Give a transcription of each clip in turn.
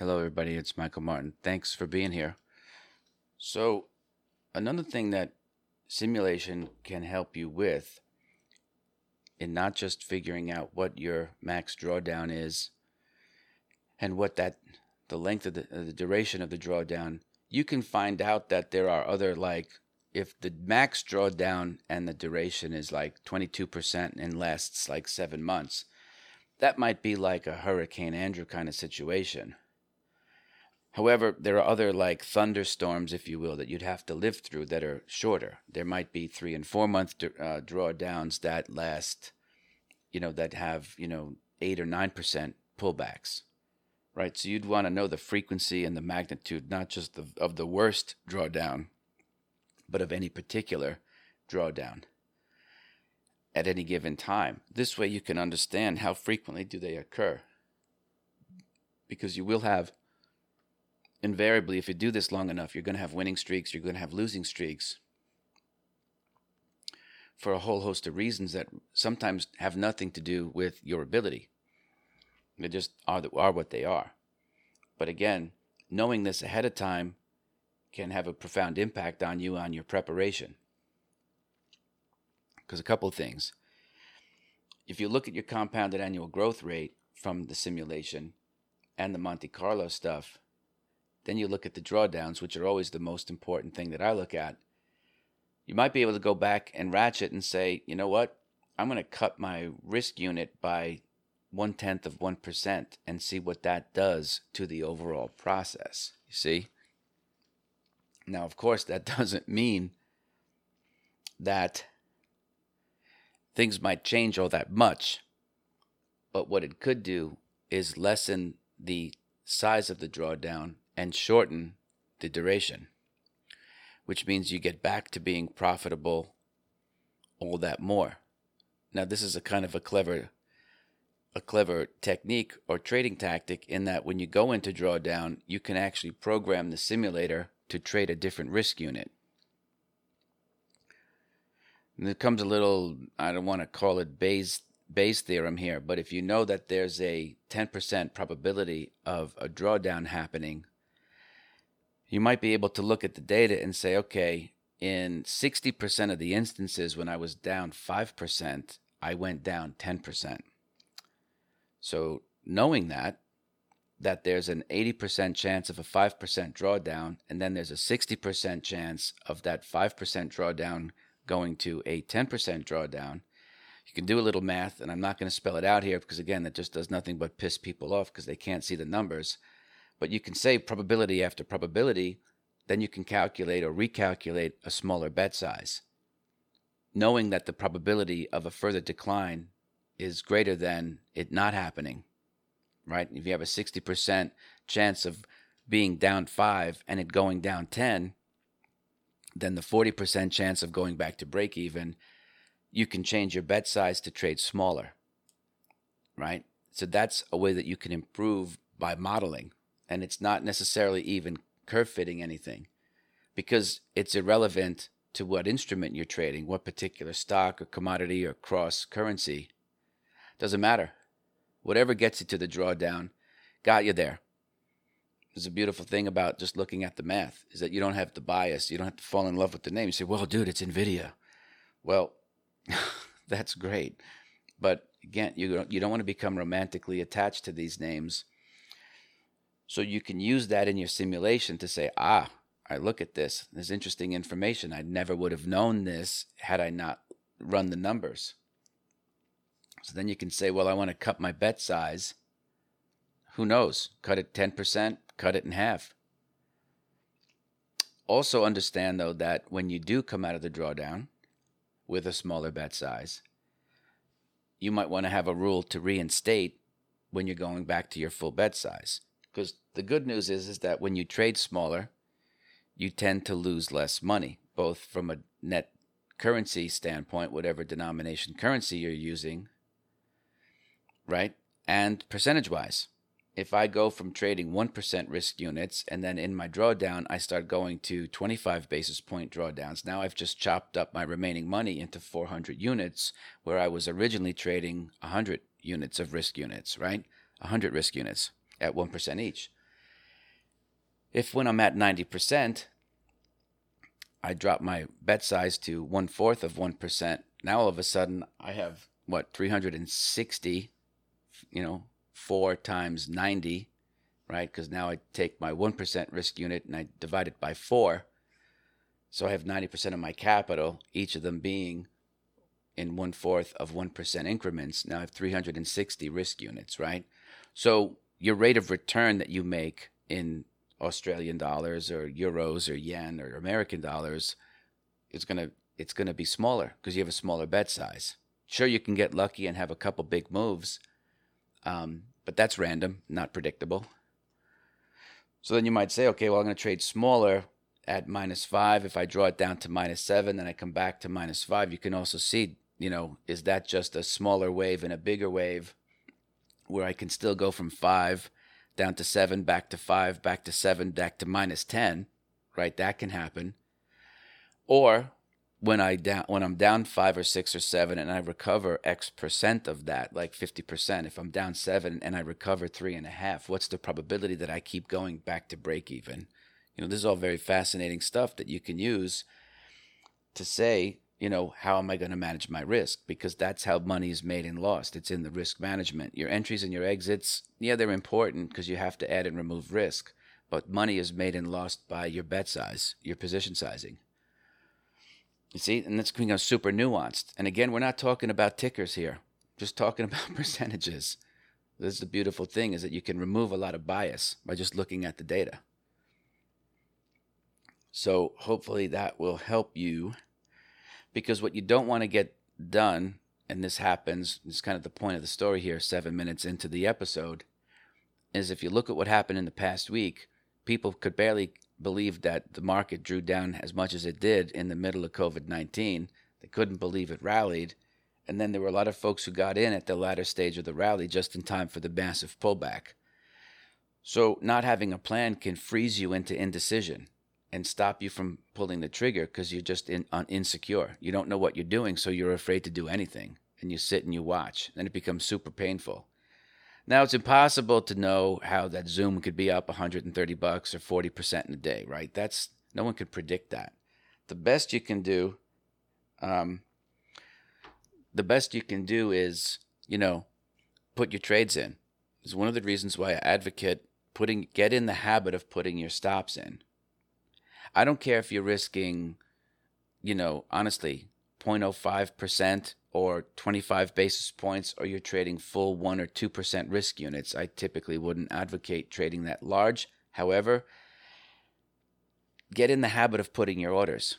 Hello, everybody. It's Michael Martin. Thanks for being here. So, another thing that simulation can help you with in not just figuring out what your max drawdown is and what that the length of the, uh, the duration of the drawdown you can find out that there are other like if the max drawdown and the duration is like 22% and lasts like 7 months that might be like a hurricane andrew kind of situation However, there are other like thunderstorms, if you will, that you'd have to live through that are shorter. There might be three and four month uh, drawdowns that last, you know, that have, you know, eight or 9% pullbacks, right? So you'd want to know the frequency and the magnitude, not just the, of the worst drawdown, but of any particular drawdown at any given time. This way you can understand how frequently do they occur. Because you will have invariably, if you do this long enough, you're going to have winning streaks, you're going to have losing streaks for a whole host of reasons that sometimes have nothing to do with your ability. They just are, are what they are. But again, knowing this ahead of time can have a profound impact on you on your preparation. Because a couple of things. If you look at your compounded annual growth rate from the simulation and the Monte Carlo stuff, then you look at the drawdowns, which are always the most important thing that I look at. You might be able to go back and ratchet and say, you know what? I'm going to cut my risk unit by one tenth of 1% and see what that does to the overall process. You see? Now, of course, that doesn't mean that things might change all that much. But what it could do is lessen the size of the drawdown and shorten the duration, which means you get back to being profitable all that more. Now, this is a kind of a clever a clever technique or trading tactic in that when you go into drawdown, you can actually program the simulator to trade a different risk unit. And there comes a little, I don't want to call it Bayes, Bayes theorem here, but if you know that there's a 10% probability of a drawdown happening you might be able to look at the data and say, okay, in 60% of the instances when I was down 5%, I went down 10%. So knowing that, that there's an 80% chance of a 5% drawdown, and then there's a 60% chance of that 5% drawdown going to a 10% drawdown. You can do a little math, and I'm not going to spell it out here because, again, that just does nothing but piss people off because they can't see the numbers but you can say probability after probability, then you can calculate or recalculate a smaller bet size, knowing that the probability of a further decline is greater than it not happening, right? If you have a 60% chance of being down five and it going down 10, then the 40% chance of going back to break even, you can change your bet size to trade smaller, right? So that's a way that you can improve by modeling and it's not necessarily even curve fitting anything because it's irrelevant to what instrument you're trading, what particular stock or commodity or cross currency. Doesn't matter. Whatever gets you to the drawdown got you there. There's a beautiful thing about just looking at the math is that you don't have the bias. You don't have to fall in love with the name. You say, well, dude, it's NVIDIA. Well, that's great. But again, you don't, you don't want to become romantically attached to these names so you can use that in your simulation to say, ah, I look at this. There's interesting information. I never would have known this had I not run the numbers. So then you can say, well, I want to cut my bet size. Who knows? Cut it 10%, cut it in half. Also, understand though that when you do come out of the drawdown with a smaller bet size, you might want to have a rule to reinstate when you're going back to your full bet size. Because the good news is is that when you trade smaller, you tend to lose less money, both from a net currency standpoint, whatever denomination currency you're using, right? And percentage wise. If I go from trading 1% risk units and then in my drawdown, I start going to 25 basis point drawdowns, now I've just chopped up my remaining money into 400 units where I was originally trading 100 units of risk units, right? 100 risk units at 1% each. If when I'm at 90%, I drop my bet size to one fourth of 1%, now all of a sudden I have what, 360, you know, four times 90, right? Because now I take my 1% risk unit and I divide it by four. So I have 90% of my capital, each of them being in one fourth of 1% increments. Now I have 360 risk units, right? So your rate of return that you make in Australian dollars or euros or yen or American dollars it's to it's to be smaller because you have a smaller bet size. Sure, you can get lucky and have a couple big moves, um, but that's random, not predictable. So then you might say, okay, well, I'm to trade smaller at minus five. If I draw it down to minus seven, then I come back to minus five. You can also see, you know, is that just a smaller wave and a bigger wave where I can still go from five down to seven, back to five, back to seven, back to minus 10, right? That can happen. Or when I down when I'm down five or six or seven and I recover X percent of that, like fifty percent, if I'm down seven and I recover three and a half, what's the probability that I keep going back to break even? You know, this is all very fascinating stuff that you can use to say, you know, how am I going to manage my risk? Because that's how money is made and lost. It's in the risk management. Your entries and your exits, yeah, they're important because you have to add and remove risk. But money is made and lost by your bet size, your position sizing. You see, and that's becoming super nuanced. And again, we're not talking about tickers here, just talking about percentages. This is the beautiful thing is that you can remove a lot of bias by just looking at the data. So hopefully that will help you because what you don't want to get done, and this happens, it's kind of the point of the story here, seven minutes into the episode, is if you look at what happened in the past week, people could barely believe that the market drew down as much as it did in the middle of COVID 19. They couldn't believe it rallied. And then there were a lot of folks who got in at the latter stage of the rally just in time for the massive pullback. So, not having a plan can freeze you into indecision and stop you from pulling the trigger because you're just in, un, insecure. You don't know what you're doing, so you're afraid to do anything. And you sit and you watch. and it becomes super painful. Now it's impossible to know how that Zoom could be up 130 bucks or 40% in a day, right? That's no one could predict that. The best you can do, um, the best you can do is, you know, put your trades in. Is one of the reasons why I advocate putting get in the habit of putting your stops in. I don't care if you're risking, you know, honestly, 0.05% or 25 basis points or you're trading full 1 or 2% risk units. I typically wouldn't advocate trading that large. However, get in the habit of putting your orders.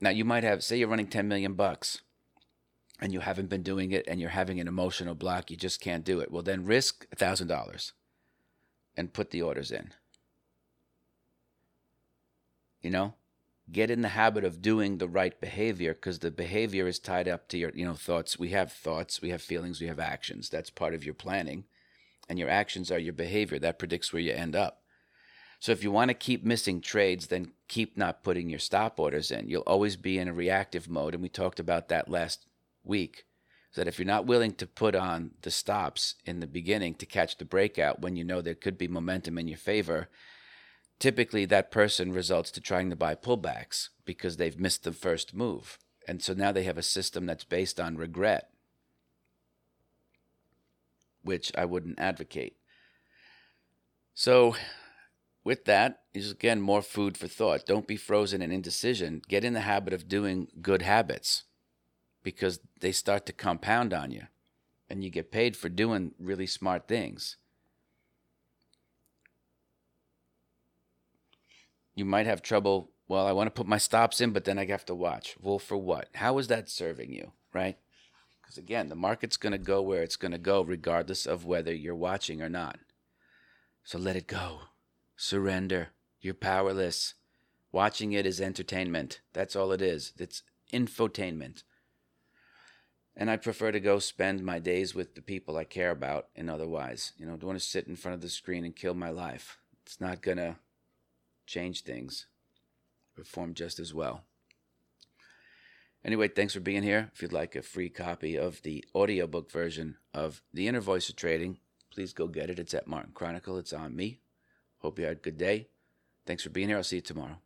Now you might have say you're running 10 million bucks and you haven't been doing it and you're having an emotional block, you just can't do it. Well, then risk $1000 and put the orders in. You know? get in the habit of doing the right behavior because the behavior is tied up to your you know thoughts. We have thoughts we have feelings we have actions. That's part of your planning and your actions are your behavior. That predicts where you end up. So if you want to keep missing trades then keep not putting your stop orders in. You'll always be in a reactive mode and we talked about that last week so that if you're not willing to put on the stops in the beginning to catch the breakout when you know there could be momentum in your favor typically that person results to trying to buy pullbacks because they've missed the first move. And so now they have a system that's based on regret, which I wouldn't advocate. So, with that, is again more food for thought. Don't be frozen in indecision. Get in the habit of doing good habits because they start to compound on you and you get paid for doing really smart things. You might have trouble. Well, I want to put my stops in, but then I have to watch. Well, for what? How is that serving you, right? Because again, the market's going to go where it's going to go, regardless of whether you're watching or not. So let it go. Surrender. You're powerless. Watching it is entertainment. That's all it is. It's infotainment. And I prefer to go spend my days with the people I care about and otherwise. You know, don't want to sit in front of the screen and kill my life. It's not going to change things, perform just as well. Anyway, thanks for being here. If you'd like a free copy of the audiobook version of The Inner Voice of Trading, please go get it. It's at Martin Kronicle. It's on me. Hope you had a good day. Thanks for being here. I'll see you tomorrow.